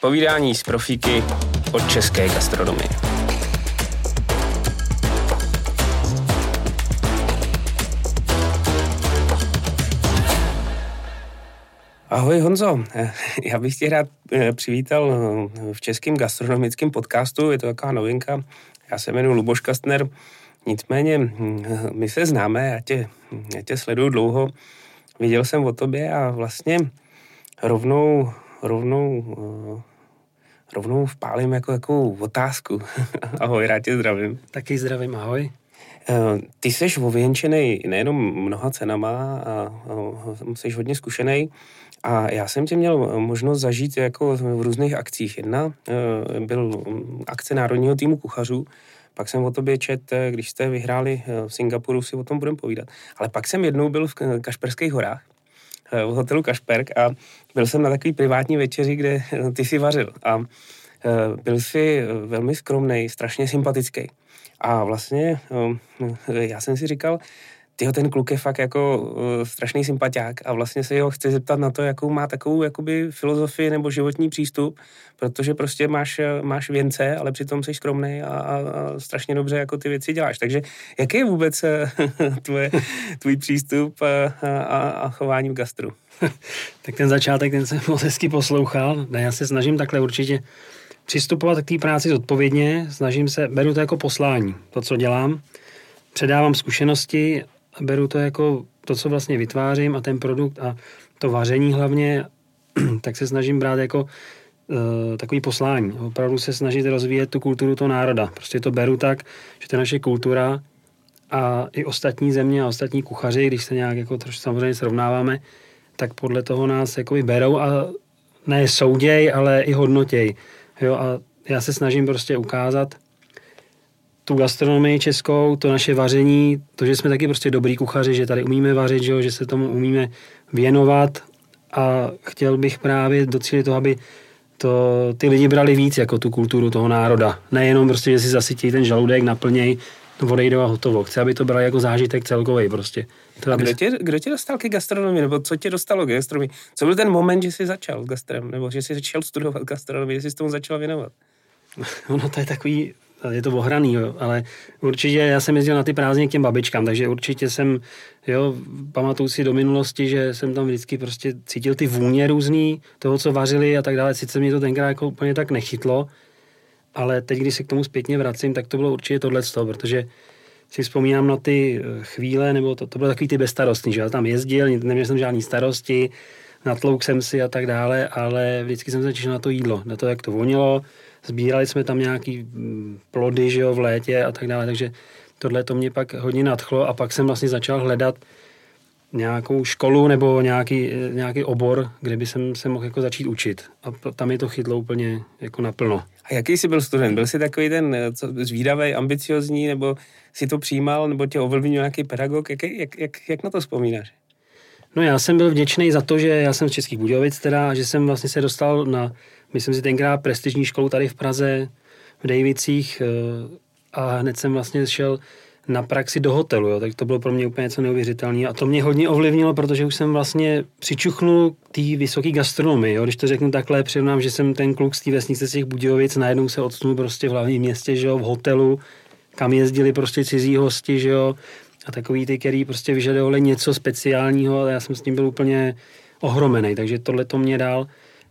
Povídání z profíky od české gastronomie. Ahoj Honzo, já bych tě rád eh, přivítal eh, v českém gastronomickém podcastu, je to taková novinka. Já se jmenuji Luboš Kastner, nicméně hm, my se známe, já tě, já tě sleduju dlouho, viděl jsem o tobě a vlastně rovnou, rovnou, eh, rovnou vpálím jako takovou otázku. ahoj, rád tě zdravím. Taky zdravím, ahoj. Ty jsi ověnčený nejenom mnoha cenama a jsi hodně zkušený, a já jsem tě měl možnost zažít jako v různých akcích. Jedna eh, byl akce Národního týmu kuchařů, pak jsem o tobě čet, eh, když jste vyhráli eh, v Singapuru, si o tom budeme povídat. Ale pak jsem jednou byl v Kašperských horách, v hotelu Kašperk a byl jsem na takový privátní večeři, kde ty si vařil. A byl jsi velmi skromný, strašně sympatický. A vlastně já jsem si říkal, tyho, ten kluk je fakt jako uh, strašný sympatiák a vlastně se jeho chci zeptat na to, jakou má takovou jakoby filozofii nebo životní přístup, protože prostě máš, eh, máš věnce, ale přitom jsi skromný a, a, a strašně dobře jako ty věci děláš. Takže jaký je vůbec eh, tvoje, tvůj přístup a, a, a chování v gastru? tak ten začátek, ten jsem moc hezky poslouchal. Ne, já se snažím takhle určitě přistupovat k té práci zodpovědně, snažím se, beru to jako poslání, to, co dělám, předávám zkušenosti beru to jako to, co vlastně vytvářím a ten produkt a to vaření hlavně, tak se snažím brát jako uh, takový poslání. Opravdu se snažit rozvíjet tu kulturu toho národa. Prostě to beru tak, že to je naše kultura a i ostatní země a ostatní kuchaři, když se nějak jako trošku samozřejmě srovnáváme, tak podle toho nás jako berou a ne souděj, ale i hodnotěj. Jo, a já se snažím prostě ukázat, tu gastronomii českou, to naše vaření, to, že jsme taky prostě dobrý kuchaři, že tady umíme vařit, že, že se tomu umíme věnovat a chtěl bych právě docílit toho, aby to ty lidi brali víc jako tu kulturu toho národa. Nejenom prostě, že si zasytí ten žaludek, naplněj, odejdou a hotovo. Chci, aby to brali jako zážitek celkový prostě. To, aby... kdo, tě, kdo tě dostal ke gastronomii, nebo co tě dostalo k gastronomii? Co byl ten moment, že jsi začal s gastrem, nebo že jsi začal studovat gastronomii, že jsi s tomu začal věnovat? Ono to je takový je to ohraný, jo, ale určitě já jsem jezdil na ty prázdniny k těm babičkám, takže určitě jsem, jo, pamatuju si do minulosti, že jsem tam vždycky prostě cítil ty vůně různý, toho, co vařili a tak dále. Sice mě to tenkrát jako úplně tak nechytlo, ale teď, když se k tomu zpětně vracím, tak to bylo určitě tohle protože si vzpomínám na ty eh, chvíle, nebo to, to bylo takový ty bezstarostný, že já tam jezdil, neměl jsem žádný starosti, natlouk jsem si a tak dále, ale vždycky jsem se na to jídlo, na to, jak to vonilo, sbírali jsme tam nějaký mm, plody, že jo, v létě a tak dále, takže tohle to mě pak hodně nadchlo a pak jsem vlastně začal hledat nějakou školu nebo nějaký, nějaký obor, kde by jsem se mohl jako začít učit. A tam je to chytlo úplně jako naplno. A jaký jsi byl student? Byl jsi takový ten co, zvídavý, ambiciozní, nebo si to přijímal, nebo tě ovlivnil nějaký pedagog? Jak, jak, jak, jak na to vzpomínáš? No já jsem byl vděčný za to, že já jsem z Českých Budějovic teda, že jsem vlastně se dostal na myslím si tenkrát prestižní školu tady v Praze, v Dejvicích eh, a hned jsem vlastně šel na praxi do hotelu, jo, tak to bylo pro mě úplně něco neuvěřitelného. A to mě hodně ovlivnilo, protože už jsem vlastně přičuchnul té vysoké gastronomii. Jo. Když to řeknu takhle, přiznám, že jsem ten kluk z té vesnice z těch Budějovic, najednou se odstnul prostě v hlavním městě, že jo, v hotelu, kam jezdili prostě cizí hosti, že jo, a takový ty, který prostě vyžadovali něco speciálního, já jsem s tím byl úplně ohromený, takže tohle to mě dal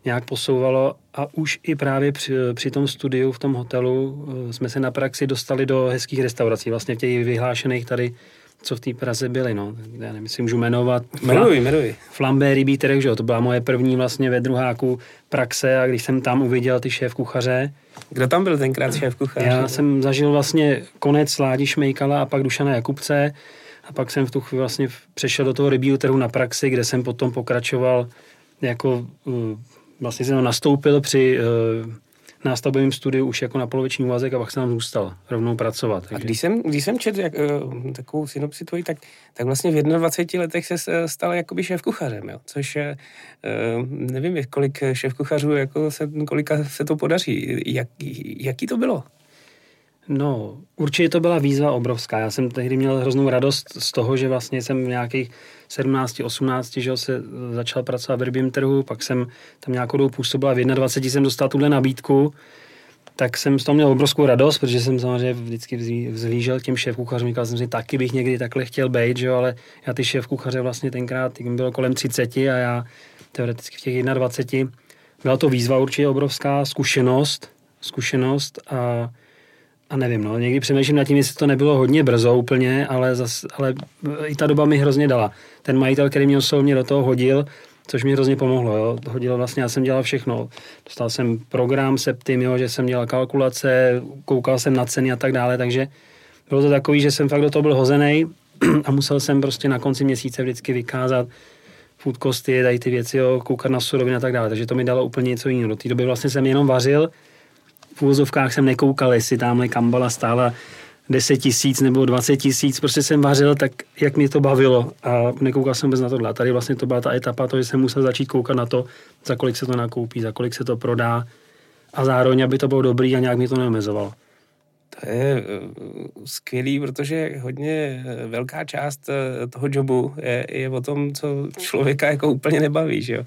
nějak posouvalo a už i právě při, při tom studiu v tom hotelu eh, jsme se na praxi dostali do hezkých restaurací, vlastně v těch vyhlášených tady co v té Praze byly, no. Já nevím, jestli můžu jmenovat. Jmenuji, jmenuji. Flambé rybí trh, že To byla moje první vlastně ve druháku praxe a když jsem tam uviděl ty šéf kuchaře. Kdo tam byl tenkrát šéf kuchař? Já jsem zažil vlastně konec Ládi Šmejkala a pak Dušana Jakubce a pak jsem v tu chvíli vlastně přešel do toho rybího trhu na praxi, kde jsem potom pokračoval jako uh, vlastně jsem nastoupil při uh, nástavbovém studiu už jako na poloviční úvazek a pak jsem tam zůstal rovnou pracovat. Takže. A když jsem, když jsem četl jak, uh, takovou synopsi tvoji, tak, tak vlastně v 21 letech se stal jakoby šéf kuchařem, jo? což uh, nevím, kolik šéf kuchařů, jako se, kolika se to podaří. Jak, jaký to bylo? No, určitě to byla výzva obrovská. Já jsem tehdy měl hroznou radost z toho, že vlastně jsem v nějakých 17, 18, že se začal pracovat v rybím trhu, pak jsem tam nějakou dobu působila, v 21 jsem dostal tuhle nabídku, tak jsem z toho měl obrovskou radost, protože jsem samozřejmě vždycky vzlížel těm šéf kuchařům, říkal jsem si, taky bych někdy takhle chtěl být, že jo, ale já ty šéf kuchaře vlastně tenkrát, jim bylo kolem 30 a já teoreticky v těch 21. Byla to výzva určitě obrovská, zkušenost, zkušenost a a nevím, no, někdy přemýšlím nad tím, jestli to nebylo hodně brzo úplně, ale, zas, ale i ta doba mi hrozně dala. Ten majitel, který mě osol, mě do toho hodil, což mi hrozně pomohlo. Jo. Hodil vlastně, já jsem dělal všechno. Dostal jsem program Septim, jo, že jsem dělal kalkulace, koukal jsem na ceny a tak dále, takže bylo to takový, že jsem fakt do toho byl hozený a musel jsem prostě na konci měsíce vždycky vykázat food costy, tady ty věci, jo, koukat na suroviny a tak dále. Takže to mi dalo úplně něco jiného. Do té doby vlastně jsem jenom vařil, v úvozovkách jsem nekoukal, jestli tamhle kambala stála 10 tisíc nebo 20 tisíc, prostě jsem vařil tak, jak mě to bavilo a nekoukal jsem vůbec na tohle. A tady vlastně to byla ta etapa, to, že jsem musel začít koukat na to, za kolik se to nakoupí, za kolik se to prodá a zároveň, aby to bylo dobrý a nějak mě to neomezovalo. To je eh, skvělý, protože hodně eh, velká část eh, toho jobu je, je o tom, co člověka jako úplně nebaví, že jo.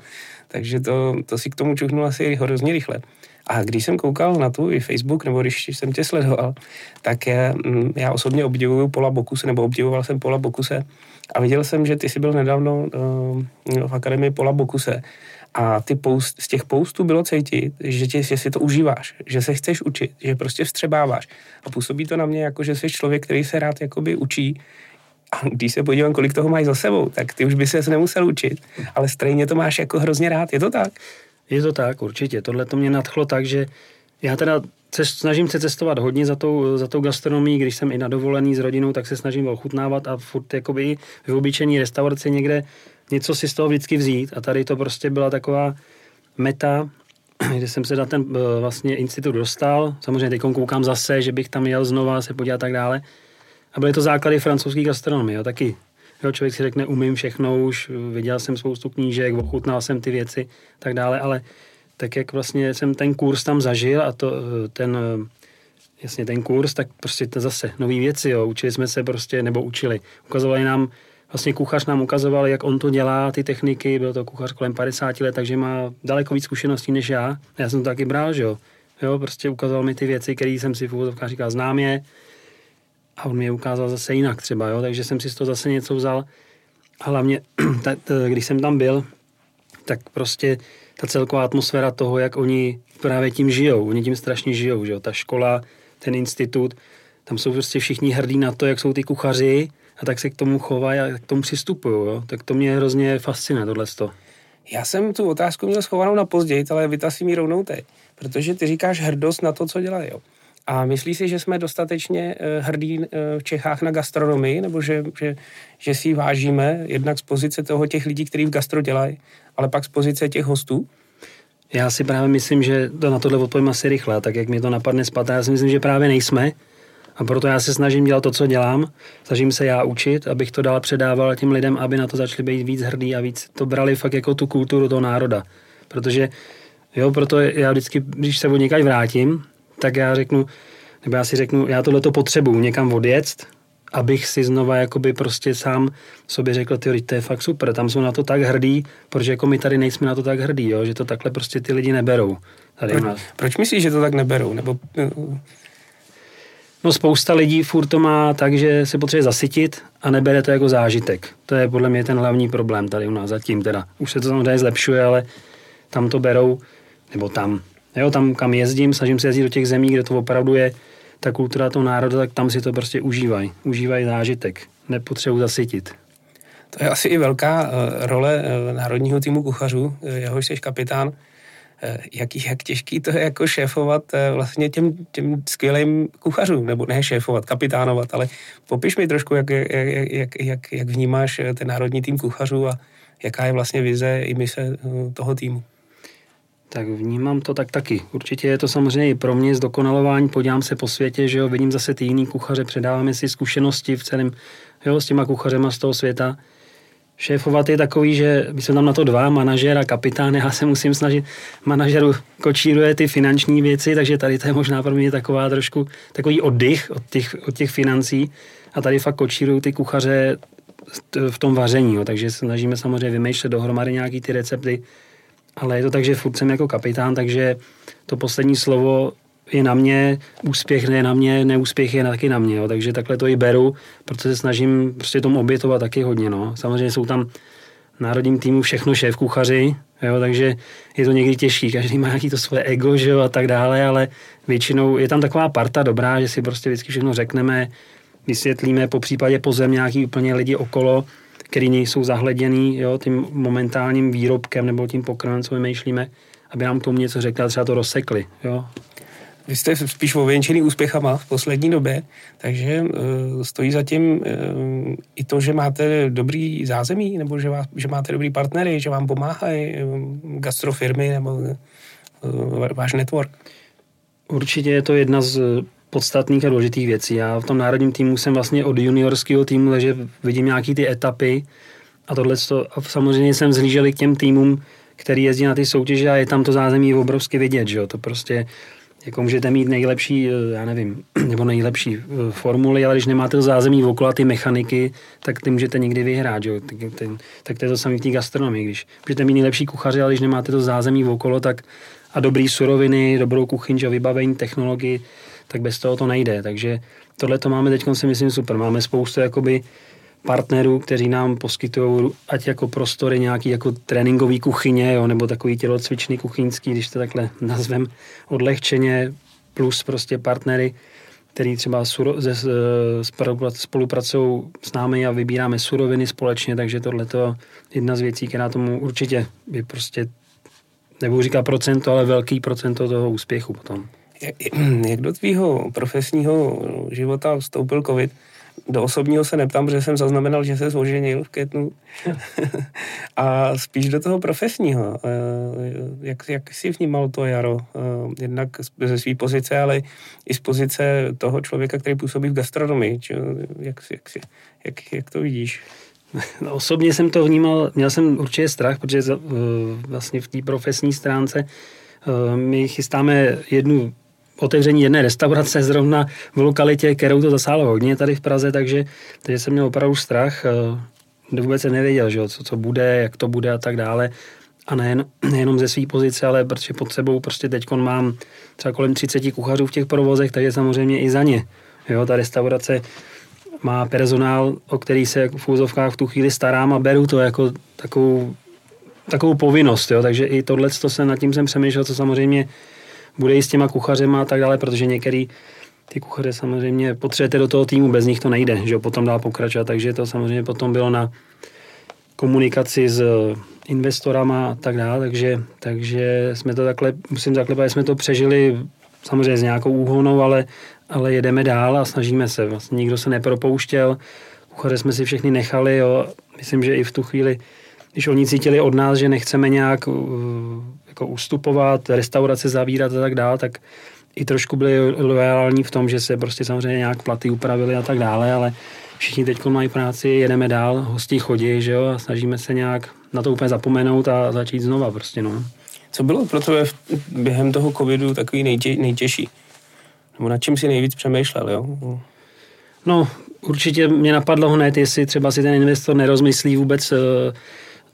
Takže to, to si k tomu čuchnul asi hrozně rychle. A když jsem koukal na tvůj Facebook, nebo když jsem tě sledoval, tak je, mm, já osobně obdivuju Pola Bokuse, nebo obdivoval jsem Pola Bokuse a viděl jsem, že ty jsi byl nedávno v akademii Pola Bokuse a ty post, z těch postů bylo cítit, že, tě, že si to užíváš, že se chceš učit, že prostě vstřebáváš. A působí to na mě jako, že jsi člověk, který se rád jakoby učí, a když se podívám, kolik toho máš za sebou, tak ty už by se nemusel učit, ale stejně to máš jako hrozně rád, je to tak? Je to tak, určitě. Tohle to mě nadchlo tak, že já teda cest, snažím se cestovat hodně za tou, za tou gastronomií, když jsem i na dovolený s rodinou, tak se snažím ochutnávat a furt jakoby v obyčejní restauraci někde něco si z toho vždycky vzít. A tady to prostě byla taková meta, kde jsem se na ten eh, vlastně institut dostal. Samozřejmě teď koukám zase, že bych tam jel znova se podívat a tak dále. A byly to základy francouzské gastronomie, jo, taky Jo, člověk si řekne, umím všechno už, viděl jsem spoustu knížek, ochutnal jsem ty věci, tak dále, ale tak jak vlastně jsem ten kurz tam zažil a to, ten, jasně ten kurz, tak prostě to zase nové věci, jo. Učili jsme se prostě, nebo učili. Ukazovali nám, vlastně kuchař nám ukazoval, jak on to dělá, ty techniky, byl to kuchař kolem 50 let, takže má daleko víc zkušeností než já. Já jsem to taky bral, že jo. Jo, prostě ukazoval mi ty věci, které jsem si v úvodovkách říkal, znám je, a on mi je ukázal zase jinak třeba, jo, takže jsem si z toho zase něco vzal. A hlavně, když jsem tam byl, tak prostě ta celková atmosféra toho, jak oni právě tím žijou, oni tím strašně žijou, že jo, ta škola, ten institut, tam jsou prostě všichni hrdí na to, jak jsou ty kuchaři a tak se k tomu chovají a k tomu přistupují, jo, tak to mě hrozně fascinuje tohle. Já jsem tu otázku měl schovanou na později, ale vytasím ji rovnou teď, protože ty říkáš hrdost na to, co dělají, jo. A myslíš si, že jsme dostatečně eh, hrdí eh, v Čechách na gastronomii, nebo že, že, že si vážíme jednak z pozice toho těch lidí, kteří v gastro dělají, ale pak z pozice těch hostů? Já si právě myslím, že to na tohle odpovím asi rychle, tak jak mi to napadne spat. Já si myslím, že právě nejsme. A proto já se snažím dělat to, co dělám. Snažím se já učit, abych to dál předával těm lidem, aby na to začali být víc hrdí a víc to brali fakt jako tu kulturu toho národa. Protože jo, proto já vždycky, když se od někať vrátím, tak já řeknu, nebo já si řeknu, já tohle to potřebuju někam odjet, abych si znova jakoby prostě sám sobě řekl, ty to je fakt super, tam jsou na to tak hrdí, protože jako my tady nejsme na to tak hrdí, jo, že to takhle prostě ty lidi neberou. Tady proč, proč myslíš, že to tak neberou? Nebo... No spousta lidí furt to má tak, že se potřebuje zasytit a nebere to jako zážitek. To je podle mě ten hlavní problém tady u nás zatím teda. Už se to samozřejmě zlepšuje, ale tam to berou, nebo tam, Jo, tam, kam jezdím, snažím se jezdit do těch zemí, kde to opravdu je ta kultura toho národa, tak tam si to prostě užívají. Užívají zážitek. Nepotřebuji zasytit. To je asi i velká uh, role uh, národního týmu kuchařů, uh, jehož jsi kapitán. Uh, jak, jak těžký to je jako šéfovat uh, vlastně těm, těm skvělým kuchařům, nebo ne šéfovat, kapitánovat, ale popiš mi trošku, jak, jak, jak, jak, jak vnímáš ten národní tým kuchařů a jaká je vlastně vize i mise toho týmu. Tak vnímám to tak taky. Určitě je to samozřejmě i pro mě zdokonalování. Podívám se po světě, že jo, vidím zase ty jiný kuchaře, předáváme si zkušenosti v celém, jo, s těma kuchařema z toho světa. Šéfovat je takový, že my jsme tam na to dva, manažer a kapitán, já se musím snažit, manažeru kočíruje ty finanční věci, takže tady to je možná pro mě taková trošku takový oddych od těch, od těch financí. A tady fakt kočírují ty kuchaře v tom vaření, jo. takže snažíme samozřejmě vymýšlet dohromady nějaký ty recepty, ale je to tak, že furt jsem jako kapitán, takže to poslední slovo je na mě, úspěch je na mě, neúspěch je taky na mě, jo. takže takhle to i beru, protože se snažím prostě tomu obětovat taky hodně. No. Samozřejmě jsou tam v národním týmu všechno šéf kuchaři, jo, takže je to někdy těžší, každý má nějaký to svoje ego že jo, a tak dále, ale většinou je tam taková parta dobrá, že si prostě vždycky všechno řekneme, vysvětlíme, po případě pozem nějaký úplně lidi okolo, který nejsou zahleděný jo, tím momentálním výrobkem nebo tím pokrmem, co vymýšlíme, aby nám k tomu něco řekli a třeba to rozsekli. Jo. Vy jste spíš ověnčený úspěchama v poslední době, takže uh, stojí zatím uh, i to, že máte dobrý zázemí, nebo že, vás, že máte dobrý partnery, že vám pomáhají uh, gastrofirmy nebo uh, váš network. Určitě je to jedna z podstatných a důležitých věcí. Já v tom národním týmu jsem vlastně od juniorského týmu, takže vidím nějaký ty etapy a tohle a samozřejmě jsem zhlížel k těm týmům, který jezdí na ty soutěže a je tam to zázemí obrovsky vidět, že jo? To prostě jako můžete mít nejlepší, eh, já nevím, nebo nejlepší eh, formuly, ale když nemáte to zázemí okolo ty mechaniky, tak ty můžete nikdy vyhrát, jo? Tak, ten, tak to je to samé v té gastronomii. Když můžete mít nejlepší kuchaře, ale když nemáte to zázemí okolo, tak a dobrý suroviny, dobrou kuchyň, že vybavení, technologii, tak bez toho to nejde. Takže tohle to máme teď si myslím super. Máme spoustu jakoby partnerů, kteří nám poskytují ať jako prostory nějaký jako tréninkový kuchyně, jo, nebo takový tělocvičný kuchyňský, když to takhle nazvem odlehčeně, plus prostě partnery, který třeba suro, ze, spolupracují s námi a vybíráme suroviny společně, takže tohle je jedna z věcí, která tomu určitě je prostě, nebudu říkat procento, ale velký procento toho úspěchu potom. Jak do tvýho profesního života vstoupil covid? Do osobního se neptám, protože jsem zaznamenal, že se zvoženil v květnu. a spíš do toho profesního. Eh, jak, jak jsi vnímal to jaro? Eh, jednak ze své pozice, ale i z pozice toho člověka, který působí v gastronomii. Jak, jak, jak, jak to vidíš? No, osobně jsem to vnímal, měl jsem určitě strach, protože eh, vlastně v té profesní stránce my chystáme jednu otevření jedné restaurace zrovna v lokalitě, kterou to zasálo hodně tady v Praze, takže, takže jsem měl opravdu strach. Eh, vůbec se nevěděl, že jo, co, co bude, jak to bude a tak dále. A nejen, nejenom ze své pozice, ale protože pod sebou prostě teď mám třeba kolem 30 kuchařů v těch provozech, takže samozřejmě i za ně. Jo, ta restaurace má personál, o který se v úzovkách v tu chvíli starám a beru to jako takovou, takovou povinnost. Jo. Takže i tohle, to se nad tím jsem přemýšlel, co samozřejmě bude i s těma kuchařema a tak dále, protože některý ty kuchaře samozřejmě potřebujete do toho týmu, bez nich to nejde, že jo, potom dál pokračovat, takže to samozřejmě potom bylo na komunikaci s investorama a tak dále, takže, takže jsme to takhle, musím zaklepat, jsme to přežili samozřejmě s nějakou úhonou, ale, ale jedeme dál a snažíme se, vlastně nikdo se nepropouštěl, kuchaře jsme si všechny nechali, jo, myslím, že i v tu chvíli, když oni cítili od nás, že nechceme nějak jako ustupovat, restaurace zavírat a tak dále, tak i trošku byli loajální v tom, že se prostě samozřejmě nějak platy upravili a tak dále, ale všichni teď mají práci, jedeme dál, hosti chodí, že jo, a snažíme se nějak na to úplně zapomenout a začít znova prostě, no. Co bylo pro tebe během toho covidu takový nejtě, nejtěžší? Nebo nad čím si nejvíc přemýšlel, jo? No, určitě mě napadlo hned, jestli třeba si ten investor nerozmyslí vůbec eh,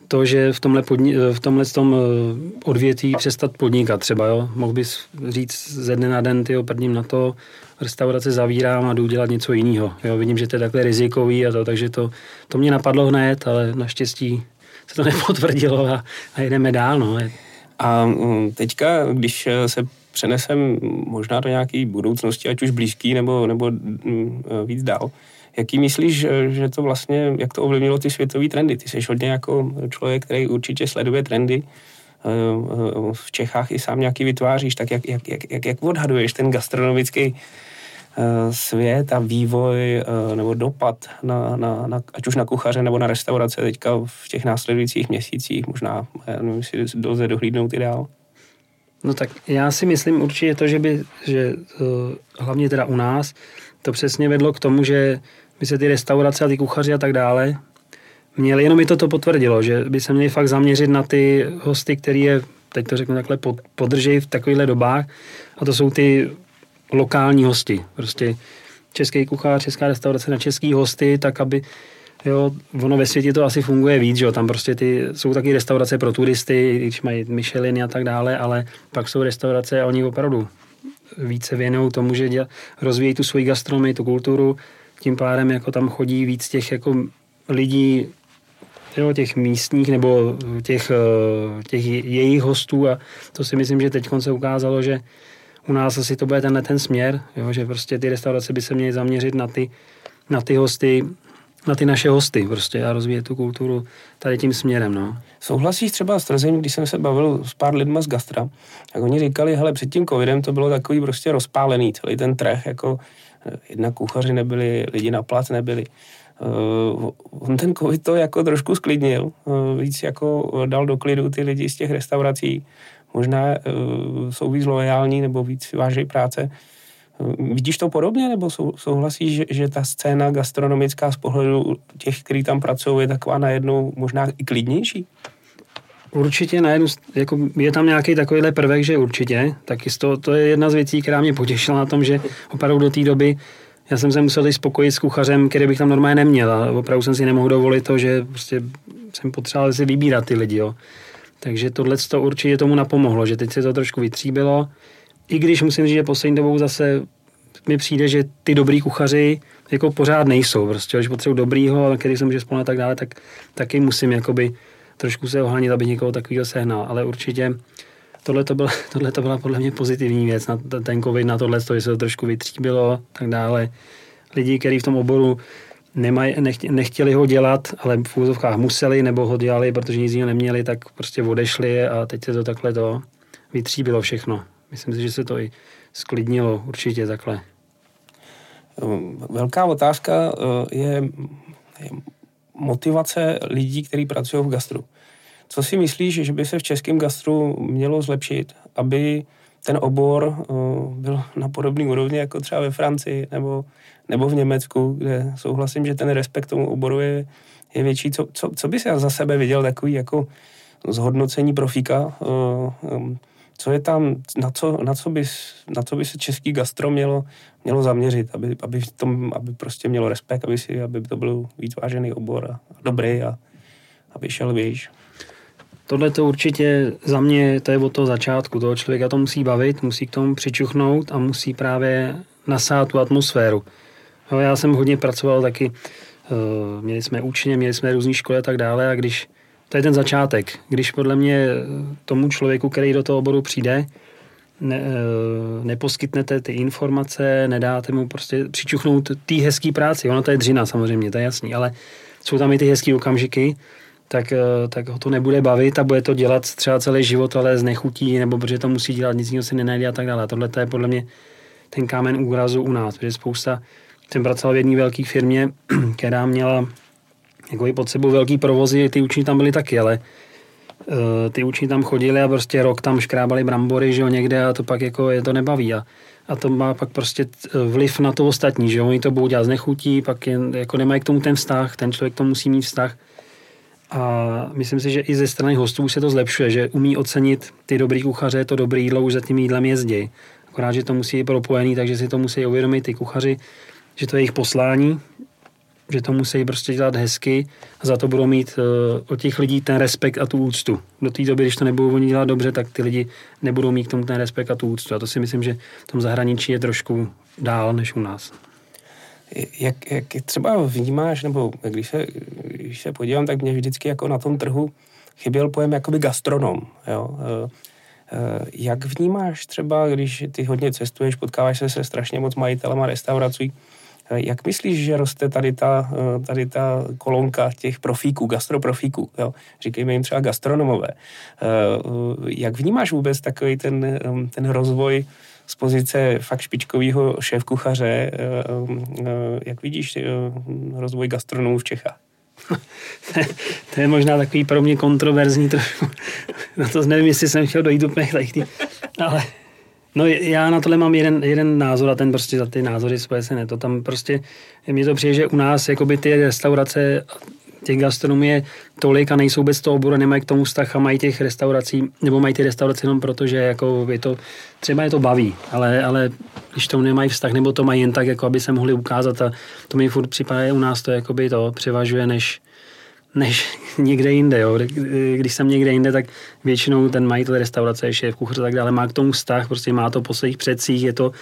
to, že v tomhle, podni- v tomhle tom eh, odvětví přestat podnikat třeba, jo. Mohl bys říct ze dne na den, ty prdím na to, restaurace zavírám a jdu dělat něco jiného. Jo, vidím, že to je takhle rizikový a to, takže to, to mě napadlo hned, ale naštěstí se to nepotvrdilo a, a jdeme dál, no. A mm, teďka, když eh, se přenesem možná do nějaké budoucnosti, ať už blízký nebo, nebo mm, eh, víc dál, Jaký myslíš, že to vlastně, jak to ovlivnilo ty světové trendy? Ty jsi hodně jako člověk, který určitě sleduje trendy. Eh, eh, v Čechách i sám nějaký vytváříš, tak jak, jak, jak, jak, odhaduješ ten gastronomický eh, svět a vývoj nebo dopad na, na, na, ať už na kuchaře nebo na restaurace teďka v těch následujících měsících, možná, já nevím, jestli lze dohlídnout i dál. No tak já si myslím určitě to, že by, že hlavně teda u nás, to přesně vedlo k tomu, že by se ty restaurace a ty kuchaři a tak dále měli, jenom mi to to potvrdilo, že by se měli fakt zaměřit na ty hosty, který je, teď to řeknu takhle, pod, podržej v takovýchhle dobách. A to jsou ty lokální hosti, prostě český kuchař, česká restaurace na český hosty, tak aby Jo, ono ve světě to asi funguje víc, že jo, tam prostě ty, jsou taky restaurace pro turisty, když mají Micheliny a tak dále, ale pak jsou restaurace a oni opravdu více věnují tomu, že děl, rozvíjí tu svoji gastronomii, tu kulturu, tím pádem jako tam chodí víc těch jako lidí, jo, těch místních nebo těch, eh, těch jejich hostů a to si myslím, že teď se ukázalo, že u nás asi to bude tenhle ten směr, jo, že prostě ty restaurace by se měly zaměřit na ty, na ty hosty, na ty naše hosty prostě a rozvíjet tu kulturu tady tím směrem. No. Souhlasíš třeba s tvrzením, když jsem se bavil s pár lidma z gastra, tak oni říkali, hele, před tím covidem to bylo takový prostě rozpálený, celý ten trh, jako eh, jedna kuchaři nebyli, lidi na plac nebyli. Uh, on ten covid to jako trošku sklidnil, uh, víc jako dal do klidu ty lidi z těch restaurací, možná uh, jsou víc loajální nebo víc vážejí práce. Vidíš to podobně, nebo sou, souhlasíš, že, že ta scéna gastronomická z pohledu těch, kteří tam pracují, je taková najednou možná i klidnější? Určitě na jednu, jako je tam nějaký takovýhle prvek, že určitě, tak to, to je jedna z věcí, která mě potěšila na tom, že opravdu do té doby já jsem se musel spokojit s kuchařem, který bych tam normálně neměl a opravdu jsem si nemohl dovolit to, že prostě jsem potřeboval si vybírat ty lidi, jo. Takže tohle to určitě tomu napomohlo, že teď se to trošku vytříbilo i když musím říct, že poslední dobou zase mi přijde, že ty dobrý kuchaři jako pořád nejsou. Prostě, když potřebuji dobrýho, který se může spolnit a tak dále, tak taky musím jakoby trošku se ohanit, aby někoho takového sehnal. Ale určitě tohle to, byla, tohle to byla podle mě pozitivní věc, na ten covid, na tohle, že se to trošku vytříbilo tak dále. Lidi, kteří v tom oboru nemaj, nechtěli ho dělat, ale v úzovkách museli nebo ho dělali, protože nic jiného neměli, tak prostě odešli a teď se to takhle to vytříbilo všechno. Myslím si, že se to i sklidnilo určitě takhle. Velká otázka eh, je, motivace lidí, kteří pracují v gastru. Co si myslíš, že by se v českém gastru mělo zlepšit, aby ten obor eh, byl na podobné úrovni jako třeba ve Francii nebo, nebo v Německu, kde souhlasím, že ten respekt tomu oboru je, je větší. Co, co, co bys za sebe viděl takový jako zhodnocení profíka eh, co je tam, na co, na co, by, na co by se český gastro mělo, mělo zaměřit, aby, aby, tom, aby prostě mělo respekt, aby, si, aby to byl víc vážený obor a, a dobrý a aby šel výš. Tohle to určitě za mě, to je od toho začátku, toho člověka to musí bavit, musí k tomu přičuchnout a musí právě nasát tu atmosféru. No, já jsem hodně pracoval taky, uh, měli jsme učně, měli jsme různé školy a tak dále a když to je ten začátek. Když podle mě tomu člověku, který do toho oboru přijde, ne, eh, neposkytnete ty informace, nedáte mu prostě přičuchnout té hezké práci. Ono to je dřina samozřejmě, to je jasný, ale jsou tam i ty hezké okamžiky, tak, eh, tak ho to nebude bavit a bude to dělat třeba celý život, ale z nechutí, nebo protože to musí dělat, nic jiného si nenajde a tak dále. Tohle to je podle mě ten kámen úrazu u nás, protože spousta, jsem pracoval v jedné velké firmě, která měla jako i pod sebou velký provozy, ty učení tam byly taky, ale uh, ty učení tam chodili a prostě rok tam škrábali brambory, že jo, někde a to pak jako je to nebaví. A, a to má pak prostě vliv na to ostatní, že jo, oni to budou dělat z nechutí, pak jen, jako nemají k tomu ten vztah, ten člověk to musí mít vztah. A myslím si, že i ze strany hostů se to zlepšuje, že umí ocenit ty dobrý kuchaře, to dobrý jídlo už za tím jídlem jezdí. Akorát, že to musí být propojený, takže si to musí uvědomit ty kuchaři, že to je jejich poslání, že to musí prostě dělat hezky a za to budou mít uh, od těch lidí ten respekt a tu úctu. Do té doby, když to nebudou oni dělat dobře, tak ty lidi nebudou mít k tomu ten respekt a tu úctu. A to si myslím, že v tom zahraničí je trošku dál než u nás. Jak, jak třeba vnímáš, nebo když se, když se podívám, tak mě vždycky jako na tom trhu chyběl pojem jakoby gastronom. Jo? Eh, eh, jak vnímáš třeba, když ty hodně cestuješ, potkáváš se se strašně moc majitelema restaurací, jak myslíš, že roste tady ta, eh, tady ta kolonka těch profíků, gastroprofíků? Jo? Říkejme jim třeba gastronomové. Eh, jak vnímáš vůbec takový ten, eh, ten rozvoj z pozice fakt špičkového šéf-kuchaře? Jak vidíš rozvoj gastronomů v Čechách? to je možná takový pro mě kontroverzní trošku. Na to nevím, jestli jsem chtěl dojít úplně tady, ale No já na tohle mám jeden, jeden názor a ten prostě za ty názory svoje se ne. To tam prostě, mně to přijde, že u nás jakoby ty restaurace těch gastronomie tolik a nejsou bez toho oboru, nemají k tomu vztah a mají těch restaurací, nebo mají ty restaurace jenom proto, že jako je to, třeba je to baví, ale, ale když tomu nemají vztah, nebo to mají jen tak, jako aby se mohli ukázat a to mi furt připadá, u nás to jakoby to převažuje, než, než někde jinde. Jo. Když jsem někde jinde, tak většinou ten majitel restaurace, je šéf kuchař a tak dále, má k tomu vztah, prostě má to po svých předcích, je to,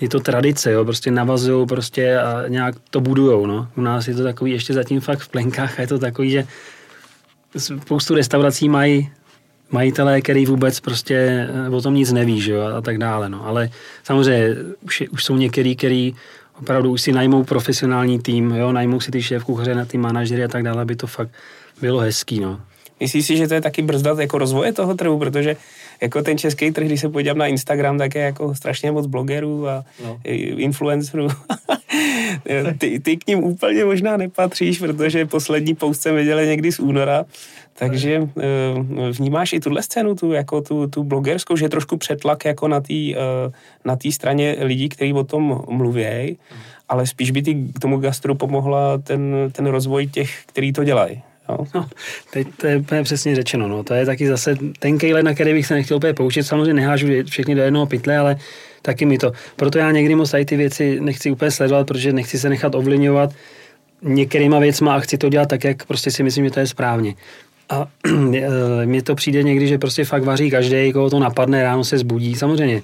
je to tradice, jo. prostě navazují prostě a nějak to budujou. No. U nás je to takový ještě zatím fakt v plenkách a je to takový, že spoustu restaurací mají majitelé, který vůbec prostě eh, o tom nic neví, že jo, a tak dále, no. Ale samozřejmě už, už jsou některý, který opravdu už si najmou profesionální tým, jo, najmou si ty šéf kuchaře na ty manažery a tak dále, aby to fakt bylo hezký, no. Myslíš si, že to je taky brzdat jako rozvoje toho trhu, protože jako ten český trh, když se podívám na Instagram, tak je jako strašně moc blogerů a no. influencerů. ty, ty k ním úplně možná nepatříš, protože poslední post jsem viděl někdy z února, takže eh, vnímáš i tuhle scénu, tu, jako tu, tu blogerskou, že je trošku přetlak jako na té eh, na straně lidí, kteří o tom mluví, ale spíš by ty k tomu gastru pomohla ten, ten rozvoj těch, kteří to dělají. No. teď to je úplně přesně řečeno. No. To je taky zase ten kejle, na který bych se nechtěl úplně poučit. Samozřejmě nehážu všechny do jednoho pytle, ale taky mi to. Proto já někdy moc tady ty věci nechci úplně sledovat, protože nechci se nechat ovlivňovat některýma věcma a chci to dělat tak, jak prostě si myslím, že to je správně. A mně to přijde někdy, že prostě fakt vaří každý, koho to napadne, ráno se zbudí. Samozřejmě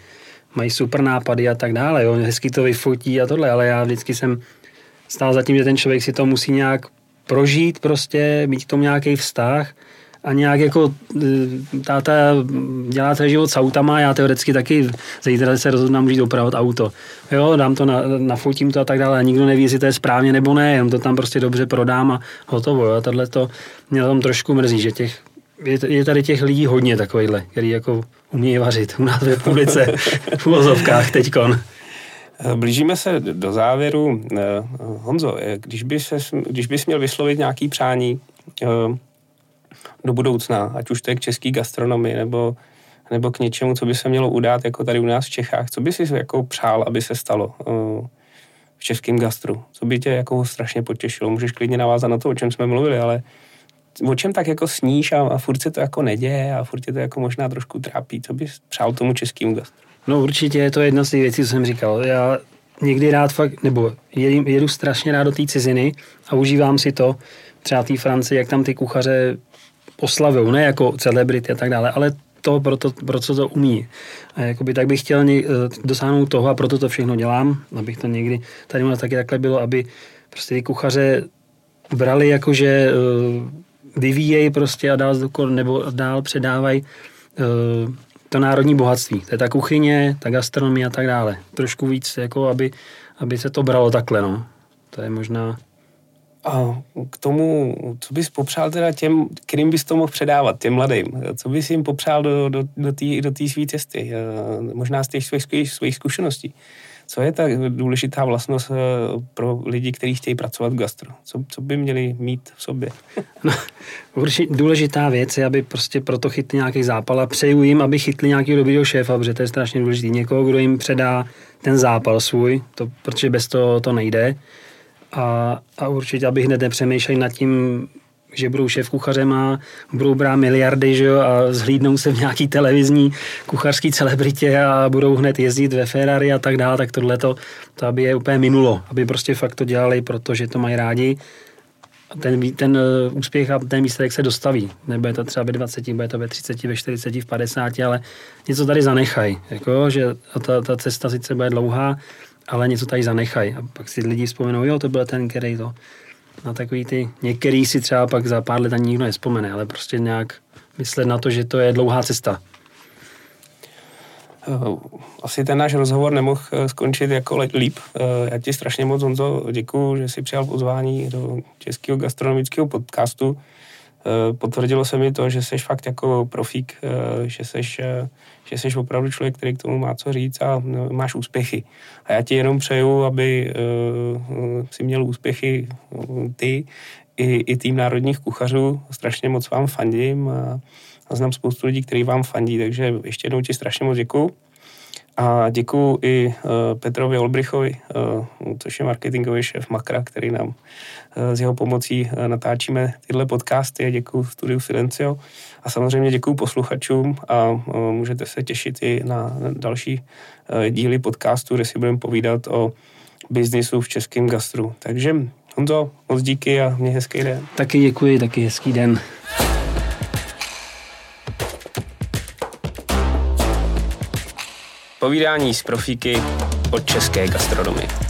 mají super nápady a tak dále, jo, hezky to vyfotí a tohle, ale já vždycky jsem stál za tím, že ten člověk si to musí nějak prožít prostě, mít k tomu nějaký vztah a nějak jako e, táta dělá celý život s autama, já teoreticky taky zítra se rozhodnu jít opravovat auto. Jo, dám to, na, nafotím to a tak dále a nikdo neví, jestli to je správně nebo ne, jenom to tam prostě dobře prodám a hotovo. Jo. Tohle to mě tam trošku mrzí, že těch, je, je tady těch lidí hodně takovýhle, který jako umí vařit u nás v republice v uvozovkách teďkon. Blížíme se do závěru. Eh, Honzo, eh, když bys, když bys měl vyslovit nějaký přání eh, do budoucna, ať už to je k český gastronomii nebo, nebo k něčemu, co by se mělo udát jako tady u nás v Čechách, co by si jako přál, aby se stalo v českém gastru? Co by tě jako strašně potěšilo? Můžeš klidně navázat na to, o čem jsme mluvili, ale o čem tak jako sníš a, a furt se to jako neděje a furt tě to jako možná trošku trápí. Co bys přál tomu českému gastru? No určitě je to jedna z těch věcí, co jsem říkal. Já někdy rád fakt, nebo jedu, jedu strašně rád do té ciziny a užívám si to, třeba té Francii, jak tam ty kuchaře oslavují, ne jako celebrity a tak dále, ale to, proto, proto to umí. A jakoby tak bych chtěl eh, dosáhnout toho a proto to všechno dělám, abych to někdy, tady u taky takhle bylo, aby prostě ty kuchaře brali jakože eh, vyvíjejí prostě a dál, nebo dál předávají eh, to národní bohatství. To je ta kuchyně, ta gastronomie a tak dále. Trošku víc, jako aby, aby se to bralo takhle, no. To je možná... A k tomu, co bys popřál teda těm, kterým bys to mohl předávat, těm mladým? Co bys jim popřál do, do, do té do své cesty? Eh, možná z těch svých, svých zkušeností. Co je ta důležitá vlastnost eh, pro lidi, kteří chtějí pracovat v gastro? Co, co by měli mít v sobě? No, důležitá věc je, aby prostě proto chytli nějaký zápal a přeju jim, aby chytli nějaký dobrýho šéfa, protože to je strašně důležité. Někoho, kdo jim předá ten zápal svůj, to, protože bez toho to nejde. A, a určitě, aby hned nepřemýšleli nad tím, že budou šéf kuchařem a budou brát miliardy že jo, a zhlídnou se v nějaký televizní kuchařský celebritě a budou hned jezdit ve Ferrari a tak dále, tak tohle to, to aby je úplně minulo, aby prostě fakt to dělali, protože to mají rádi. A ten, ten uh, úspěch a ten výsledek se dostaví. Nebude to třeba ve 20, bude to ve 30, ve 40, v 50, ale něco tady zanechají. Jako, že ta, ta cesta sice bude dlouhá, ale něco tady zanechají. A pak si lidi vzpomenou, jo, to byl ten, který to na takový ty, některý si třeba pak za pár let ani nikdo nespomene, ale prostě nějak myslet na to, že to je dlouhá cesta. Eh, asi ten náš rozhovor nemohl eh, skončit jako líp. Eh, já ti strašně moc, Honzo, děkuji, že jsi přijal pozvání do Českého gastronomického podcastu. Potvrdilo se mi to, že jsi fakt jako profík, že jsi že jsi opravdu člověk, který k tomu má co říct a no, máš úspěchy. A já ti jenom přeju, aby si měl úspěchy ty i, i tým národních kuchařů. Strašně moc vám fandím a, a znám spoustu lidí, kteří vám fandí, takže ještě jednou ti strašně moc děkuju. A děkuji i Petrovi Olbrichovi, což je marketingový šéf Makra, který nám s jeho pomocí natáčíme tyhle podcasty. Děkuji studiu Silencio a samozřejmě děkuji posluchačům a můžete se těšit i na další díly podcastu, kde si budeme povídat o biznisu v českém gastru. Takže Honzo, moc díky a mě hezký den. Taky děkuji, taky hezký den. Povídání z profíky od české gastronomie.